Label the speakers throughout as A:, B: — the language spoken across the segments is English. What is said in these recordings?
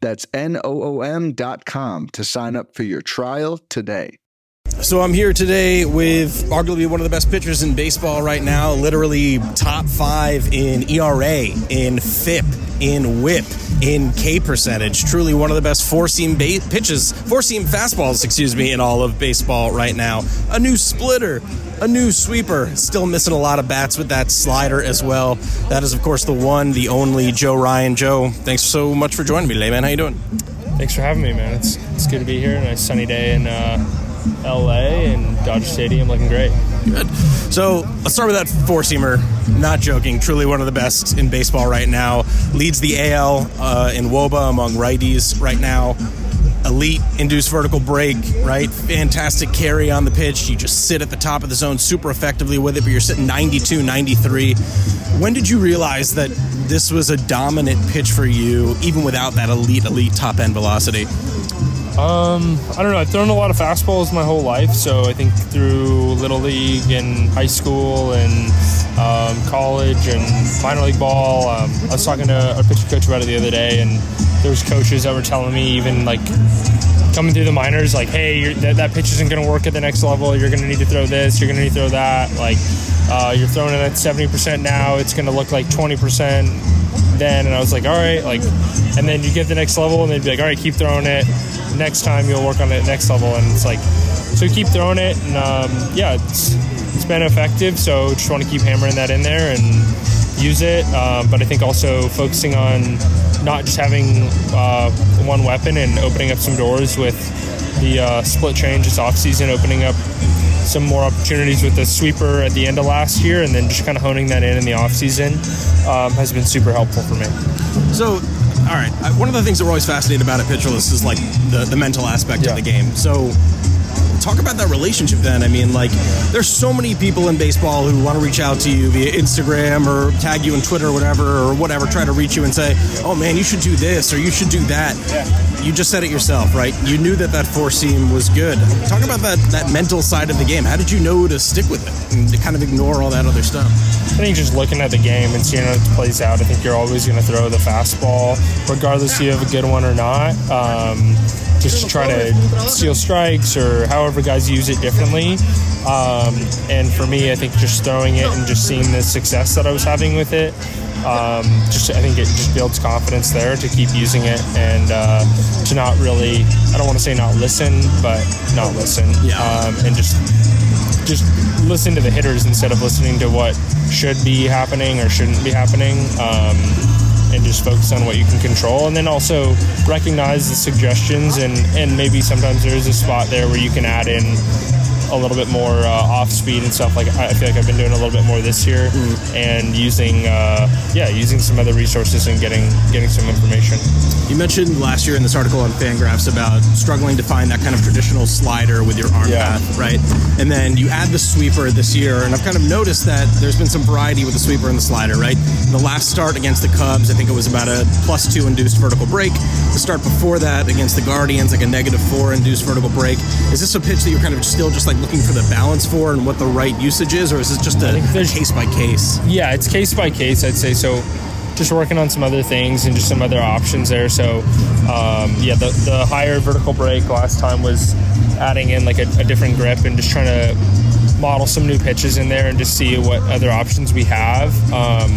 A: That's N O O M.com to sign up for your trial today.
B: So I'm here today with arguably one of the best pitchers in baseball right now, literally top five in ERA, in FIP, in WHIP, in K percentage. Truly one of the best four seam ba- pitches, four seam fastballs, excuse me, in all of baseball right now. A new splitter, a new sweeper. Still missing a lot of bats with that slider as well. That is, of course, the one, the only Joe Ryan. Joe, thanks so much for joining me today, man. How you doing?
C: Thanks for having me, man. It's it's good to be here. Nice sunny day in uh, LA and Dodger Stadium, looking great.
B: Good. So let's start with that four seamer. Not joking. Truly one of the best in baseball right now. Leads the AL uh, in WOBA among righties right now. Elite induced vertical break, right? Fantastic carry on the pitch. You just sit at the top of the zone super effectively with it, but you're sitting 92, 93. When did you realize that this was a dominant pitch for you, even without that elite, elite top end velocity?
C: Um, I don't know. I've thrown a lot of fastballs my whole life, so I think through little league and high school and um, college and minor league ball. Um, I was talking to a pitcher coach about it the other day, and there was coaches that were telling me even like coming through the minors, like, hey, that, that pitch isn't going to work at the next level. You're going to need to throw this. You're going to need to throw that. Like, uh, you're throwing it at 70% now. It's going to look like 20% then. And I was like, all right, like, and then you get the next level, and they'd be like, all right, keep throwing it. Next time you'll work on it next level, and it's like, so keep throwing it, and um, yeah, it's it's been effective. So just want to keep hammering that in there and use it. Um, but I think also focusing on not just having uh, one weapon and opening up some doors with the uh, split change this offseason, opening up some more opportunities with the sweeper at the end of last year, and then just kind of honing that in in the offseason um, has been super helpful for me.
B: So, all right, one of the things that we're always fascinated about at Pitcher List is like the, the mental aspect
C: Yeah.
B: of the game. So, talk about that relationship then. I mean, like, there's so many people in baseball who want to reach out to you via Instagram or tag you on Twitter or whatever, or whatever, try to reach you and say, oh man, you should do this or you should do that. You just said it yourself, right? You knew that that four seam was good. Talk about that, that mental side of the game. How did you know to stick with it and to kind of ignore all that other stuff?
C: I think just looking at the game and seeing how it plays out, I think you're always going to throw the fastball, regardless if you have a good one or not. Um, just to try to steal strikes or however guys use it differently. Um, and for me, I think just throwing it and just seeing the success that I was having with it, um, just I think it just builds confidence there to keep using it and uh, to not really, I don't want to say not listen, but not listen.
B: Yeah.
C: Um, and just just listen to the hitters instead of listening to what should be happening or shouldn't be happening. Um, and just focus on what you can control, and then also recognize the suggestions, and and maybe sometimes there is a spot there where you can add in a little bit more uh, off speed and stuff. Like I feel like I've been doing a little bit more this year, and using uh, yeah, using some other resources and getting getting some information.
B: You mentioned last year in this article on Fangraphs about struggling to find that kind of traditional slider with your arm
C: Yeah.
B: path, right? And then you add the sweeper this year, and I've kind of noticed that there's been some variety with the sweeper and the slider, right? In the last start against the Cubs, I think it was about a plus two induced vertical break. The start before that against the Guardians, like a negative four induced vertical break. Is this a pitch that you're kind of still just like looking for the balance for and what the right usage is, or is it just a
C: there's-
B: case by case?
C: Yeah, it's case by case, I'd say. So just working on some other things and just some other options there. So um, yeah, the, the higher vertical break last time was adding in like a, a different grip and just trying to model some new pitches in there and just see what other options we have. Um,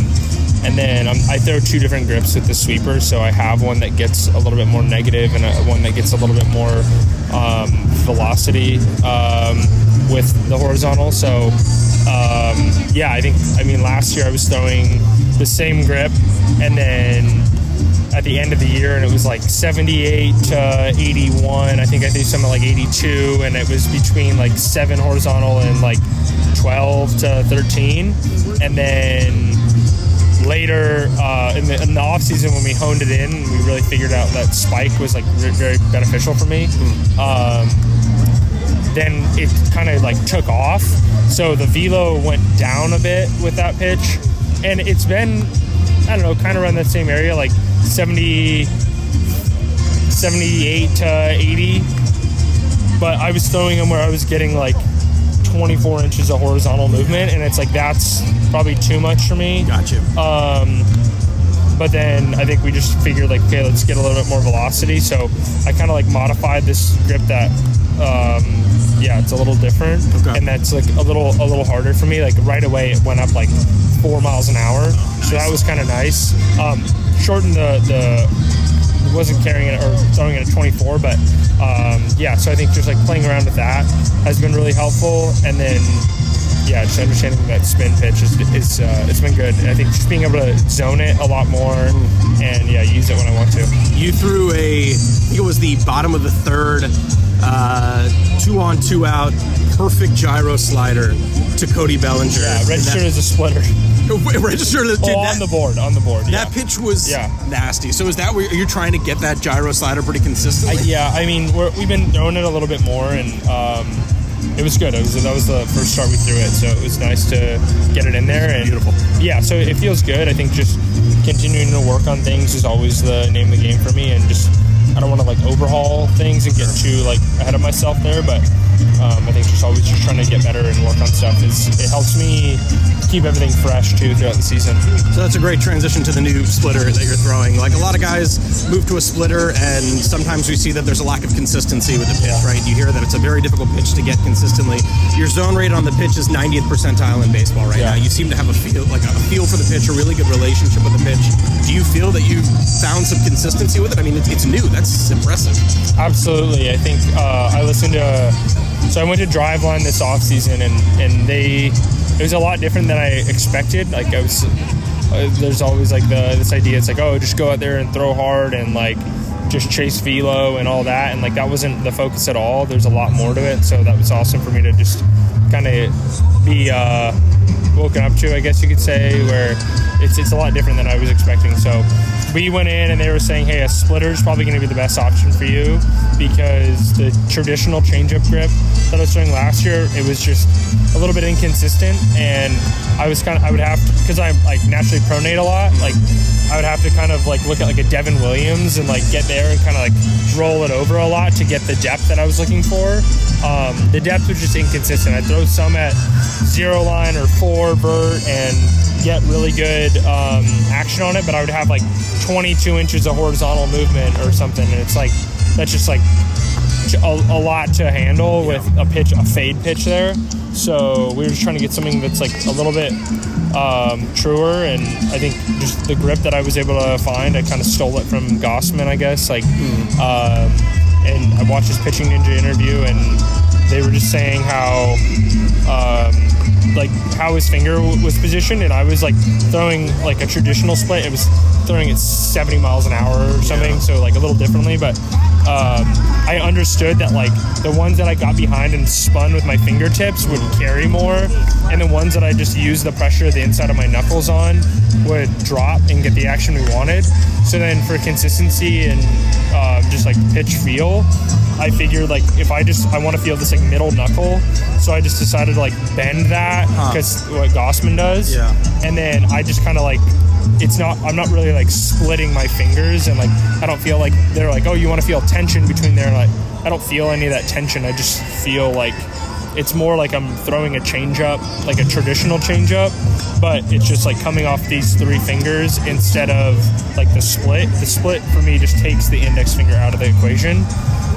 C: and then um, I throw two different grips with the sweeper, so I have one that gets a little bit more negative and a, one that gets a little bit more velocity um, with the horizontal. So um, yeah, I think I mean last year I was throwing the same grip, and then at the end of the year, and it was like 78 to 81. I think I threw something like 82, and it was between like seven horizontal and like 12 to 13, and then later uh, in, the, in the off season when we honed it in, we really figured out that spike was like very beneficial for me. Um, then it kind of like took off. So the velo went down a bit with that pitch, and it's been I don't know, kind of around that same area, like 70, 78 to 80. But I was throwing them where I was getting like 24 inches of horizontal movement, and it's like that's probably too much for me.
B: Gotcha.
C: Um, but then I think we just figured like, okay, let's get a little bit more velocity. So I kind of like modified this grip that, um, yeah, it's a little different,
B: Okay.
C: and that's like a little a little harder for me. Like right away, it went up like four miles an hour, so that was kind of nice. Um, shortened the the wasn't carrying it or throwing it at 24, but um, yeah. So I think just like playing around with that has been really helpful, and then yeah, just understanding that spin pitch is, is uh, it's been good. I think just being able to zone it a lot more, and yeah, use it when I want to.
B: You threw a, I think it was the bottom of the third, uh, two on, two out, perfect gyro slider to Cody Bellinger.
C: Yeah, registered as a splitter.
B: that, registered as dude,
C: oh,
B: that,
C: on the board, on the board. Yeah.
B: that pitch was
C: Yeah.
B: nasty. So is that where you're trying to get that gyro slider pretty
C: I,
B: consistently?
C: yeah, I mean, we're, we've been throwing it a little bit more, and um, it was good. It was that was the first start we threw it, so it was nice to get it in there. And
B: Beautiful.
C: Yeah, so it feels good. I think just continuing to work on things is always the name of the game for me, and just I don't want to like overhaul things and get too like ahead of myself there, but um, I think just always just trying to get better and work on stuff is it helps me keep everything fresh too throughout the season.
B: So that's a great transition to the new splitter that you're throwing. Like a lot of guys move to a splitter, and sometimes we see that there's a lack of consistency with the pitch,
C: Yeah.
B: right? You hear that it's a very difficult pitch to get consistently. Your zone rate on the pitch is 90th percentile in baseball right
C: Yeah.
B: now. You seem to have a feel, like a feel for the pitch, a really good relationship with the pitch. Do you feel that you've found some consistency with it? I mean, it's, it's new. That's impressive.
C: Absolutely. I think uh, I listened to. So I went to Driveline this off season, and and they it was a lot different than I expected. Like I was, uh, there's always like the this idea. It's like oh, just go out there and throw hard and like just chase velo and all that, and like that wasn't the focus at all. There's a lot more to it, so that was awesome for me to just kind of be uh, woken up to, I guess you could say, where it's it's a lot different than I was expecting. So we went in and they were saying, hey, a splitter is probably going to be the best option for you because the traditional changeup grip that I was doing last year, it was just a little bit inconsistent, and I was kind of I would have because I'm like naturally pronate a lot, like. I would have to kind of like look at like a Devin Williams and like get there and kind of like roll it over a lot to get the depth that I was looking for. Um, the depth was just inconsistent. I'd throw some at zero line or four vert and get really good um, action on it, but I would have like 22 inches of horizontal movement or something, and it's like that's just like a, a lot to handle with a pitch, a fade pitch there. So we were just trying to get something that's like a little bit um, truer, and I think just the grip that I was able to find, I kind of stole it from Gausman, I guess. Like, um, and I watched his pitching ninja interview, and they were just saying how. Like how his finger w- was positioned, and I was like throwing like a traditional split. It was throwing it 70 miles an hour or something, so like a little differently. But um, I understood that like the ones that I got behind and spun with my fingertips would carry more, and the ones that I just used the pressure of the inside of my knuckles on would drop and get the action we wanted. So then for consistency and um, just like pitch feel, I figured like if I just I want to feel this like middle knuckle, so I just decided to like bend that because what Gausman does.
B: Yeah.
C: And then I just kind of like it's not I'm not really like splitting my fingers and like I don't feel like they're like oh you want to feel tension between there like I don't feel any of that tension. I just feel like it's more like I'm throwing a change up, like a traditional change up, but it's just like coming off these three fingers instead of like the split. The split for me just takes the index finger out of the equation.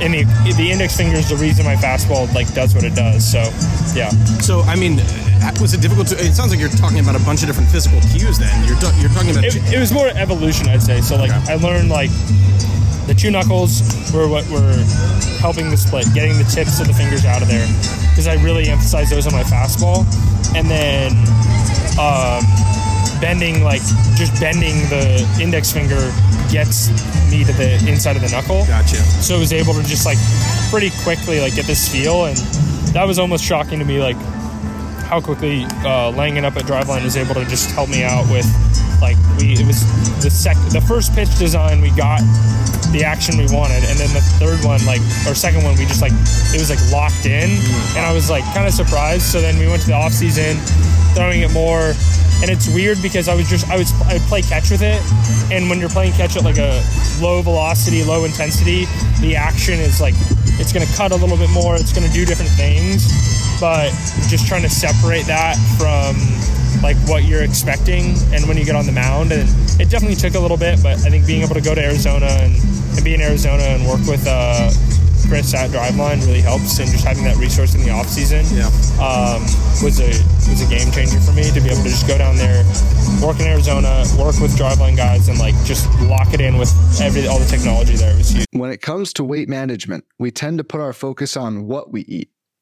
C: And the, the index finger is the reason my fastball like does what it does. So, yeah.
B: So, I mean, was it difficult to? It sounds like you're talking about a bunch of different physical cues. Then you're ta- you're talking about.
C: it, it was more evolution, I'd say. So like
B: Okay.
C: I learned like the two knuckles were what were helping the split, getting the tips of the fingers out of there, because I really emphasized those on my fastball, and then um, bending like just bending the index finger gets me to the inside of the knuckle.
B: Gotcha.
C: So I was able to just like pretty quickly like get this feel, and that was almost shocking to me, like how quickly uh, laying it up at driveline was able to just help me out with like we it was the sec the first pitch design we got the action we wanted, and then the third one like or second one we just like it was like locked in, and I was like kind of surprised. So then we went to the off season, throwing it more. And it's weird because I was just I was I would play catch with it, and when you're playing catch at like a low velocity, low intensity, the action is like it's going to cut a little bit more. It's going to do different things, but just trying to separate that from like what you're expecting and when you get on the mound. And it definitely took a little bit, but I think being able to go to Arizona and, and be in Arizona and work with uh, Chris at Driveline really helps, and just having that resource in the off season
B: Yeah.
C: um, was a was a game changer for me to be able to just go down there, work in Arizona, work with Driveline guys, and like just lock it in with every all the technology there. It was huge.
A: When it comes to weight management, we tend to put our focus on what we eat,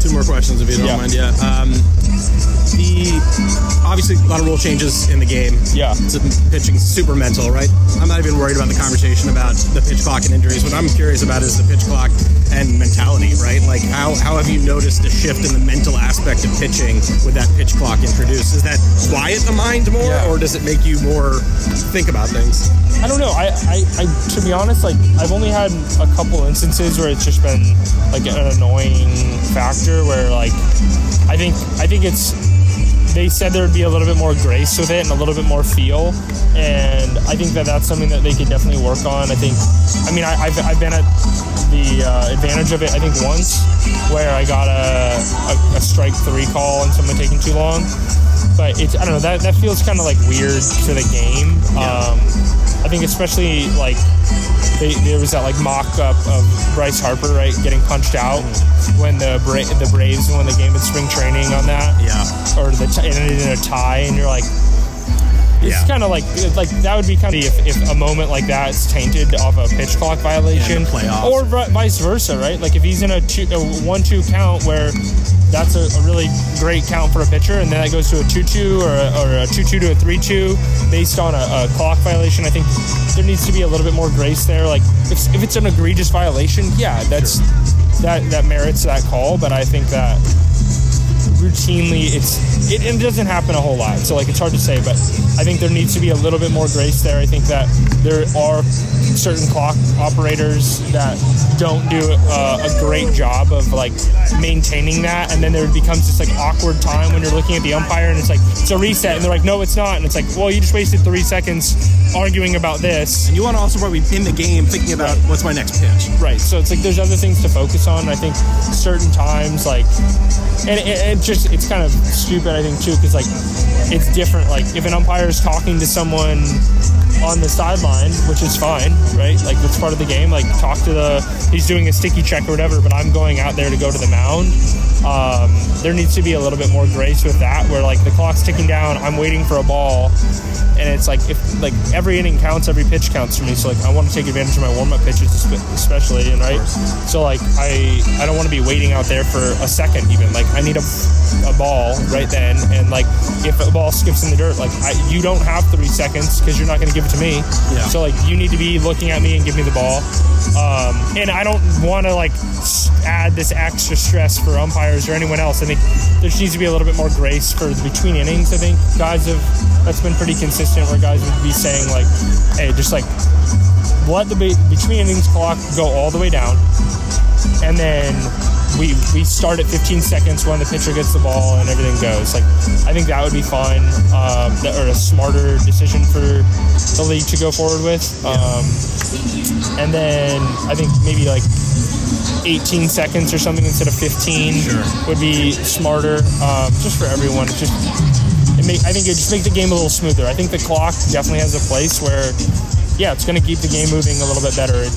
B: Two more questions, if you don't
C: Yeah.
B: mind. Yeah. Um, the obviously a lot of rule changes in the game.
C: Yeah.
B: It's pitching super mental, right? I'm not even worried about the conversation about the pitch clock and injuries. What I'm curious about is the pitch clock and mentality, right? Like how how have you noticed a shift in the mental aspect of pitching with that pitch clock introduced? Is that quiet the mind more,
C: Yeah.
B: or does it make you more think about things?
C: I don't know. I, I, I, to be honest, like I've only had a couple instances where it's just been like an annoying factor where like I think I think it's they said there would be a little bit more grace with it and a little bit more feel, and I think that that's something that they could definitely work on. I think, I mean, I, I've, I've been at the uh, advantage of it. I think once where I got a, a, a strike three call and someone taking too long, but it's I don't know that that feels kind of like weird to the game. Um, I think especially like they, there was that like mock up of Bryce Harper right getting punched out when the Bra- the Braves won the game in spring training on that
B: Yeah.
C: or the t- it ended in a tie and you're like it's
B: Yeah.
C: kind of like like that would be kind of if, if a moment like that is tainted off a pitch clock violation
B: Yeah, the playoffs.
C: or vi- vice versa right like if he's in a, two, a one-two count where that's a, a really great count for a pitcher and then that goes to a 2-2 or a, or a 2-2 to a 3-2 based on a, a clock violation I think there needs to be a little bit more grace there like if, if it's an egregious violation yeah that's that that merits that call but I think that routinely it's it, it doesn't happen a whole lot so like it's hard to say but i think there needs to be a little bit more grace there i think that there are certain clock operators that don't do uh, a great job of like maintaining that and then there becomes this like awkward time when you're looking at the umpire and it's like it's a reset and they're like no it's not and it's like well you just wasted three seconds arguing about this and
B: You want to also probably in the game thinking about what's my next pitch.
C: Right. So it's like there's other things to focus on. I think certain times, like, and it, it just it's kind of stupid. I think too, because like it's different. Like if an umpire is talking to someone on the sideline, which is fine, right? Like that's part of the game. Like talk to the he's doing a sticky check or whatever, but I'm going out there to go to the mound. Um, there needs to be a little bit more grace with that, where like the clock's ticking down, I'm waiting for a ball, and it's like if like every inning counts, every pitch counts for me. So like I want to take advantage of my warm up pitches, especially, and right. So like I I don't want to be waiting out there for a second even. Like I need a a ball right then, and like if a ball skips in the dirt, like I, you don't have three seconds because you're not going to give to me.
B: Yeah.
C: So like you need to be looking at me and give me the ball. Um, and I don't want to like add this extra stress for umpires or anyone else. I think there just needs to be a little bit more grace for the between innings. I think guys have that's been pretty consistent where guys would be saying like, hey, just like let the be- between innings clock go all the way down. and then we we start at 15 seconds when the pitcher gets the ball and everything goes. Like I think that would be fine, um, that, or a smarter decision for the league to go forward with. Um, and then I think maybe like 18 seconds or something instead of 15
B: Sure.
C: would be smarter, um, just for everyone. It just it make, I think it just makes the game a little smoother. I think the clock definitely has a place where, yeah, it's going to keep the game moving a little bit better. It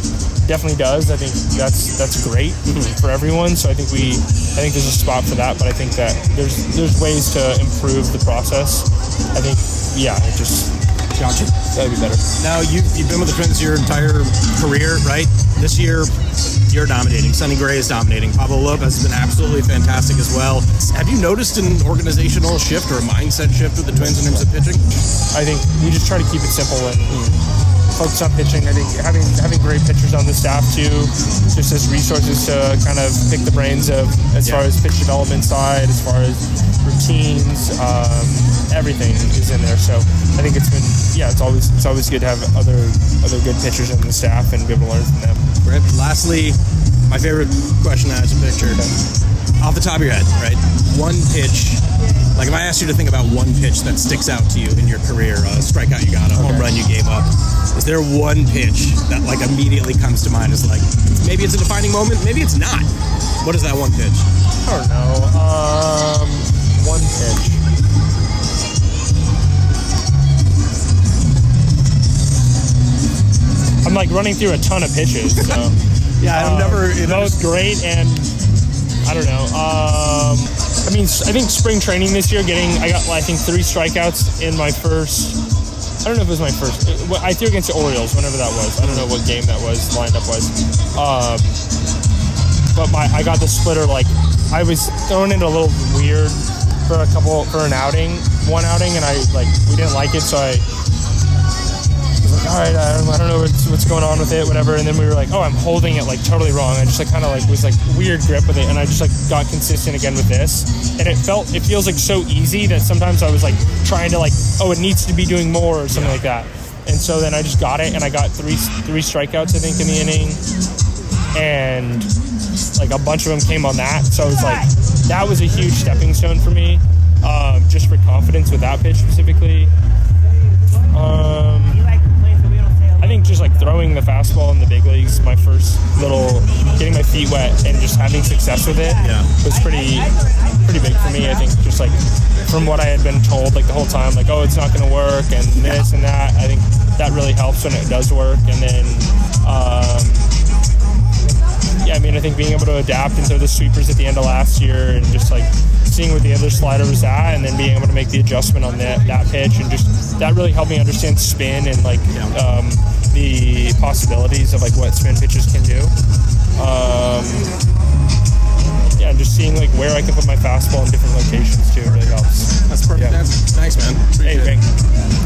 C: definitely does. I think that's that's great mm-hmm. for everyone. So I think we, I think there's a spot for that. But I think that there's there's ways to improve the process. I think, yeah, it just
B: Gotcha.
C: that'd be better.
B: Now you you've been with the Twins your entire career, right? This year, you're dominating. Sonny Gray is dominating. Pablo Lopez has been absolutely fantastic as well. Have you noticed an organizational shift or a mindset shift with the Twins in terms of pitching?
C: I think we just try to keep it simple and mm. Focus on pitching. I think having having great pitchers on the staff too, just as resources to kind of pick the brains of as far as pitch development side, as far as routines, um, everything is in there. So I think it's been yeah, it's always it's always good to have other other good pitchers on the staff and be able to learn from them.
B: Right. Lastly, my favorite question as a pitcher, off the top of your head, right? One pitch. Like if I asked you to think about one pitch that sticks out to you in your career, a strikeout you got, a home run you gave up, is there one pitch that like immediately comes to mind Is like maybe it's a defining moment, maybe it's not. What is that one pitch?
C: I don't know. Um, one pitch. I'm like running through a ton of pitches. So.
B: Yeah, I've
C: Um,
B: never. Know,
C: both great and I don't know. Um, I mean, I think spring training this year, getting I got I think three strikeouts in my first. I don't know if it was my first. it- I threw against the Orioles, whenever that was. I don't know what game that was. Lineup was. Um, but my I got the splitter like I was thrown into a little weird for a couple for an outing, one outing, and I like we didn't like it, so I all right, I don't, I don't know what's, what's going on with it, whatever. And then we were like, oh, I'm holding it like totally wrong. I just like kind of like was like weird grip with it, and I just like got consistent again with this, and it felt it feels like so easy that sometimes I was like trying to like, oh, it needs to be doing more or something like that. And so then I just got it, and I got three three strikeouts I think in the inning, and like a bunch of them came on that. So it was like that was a huge stepping stone for me, um, just for confidence with that pitch specifically. Um, I think just like throwing the fastball in the big leagues, my first little getting my feet wet and just having success with it
B: Yeah.
C: was pretty pretty big for me. I think just like from what I had been told like the whole time, like oh it's not going to work and this and that. I think that really helps when it does work. And then um, yeah, I mean I think being able to adapt into the sweepers at the end of last year and just like seeing where the other slider was at and then being able to make the adjustment on that that pitch and just that really helped me understand spin and like um, the possibilities of like what spin pitches can do. Um, yeah, and just seeing like where I can put my fastball in different locations too really helps.
B: That's perfect.
C: Yeah.
B: Thanks, man. Appreciate hey,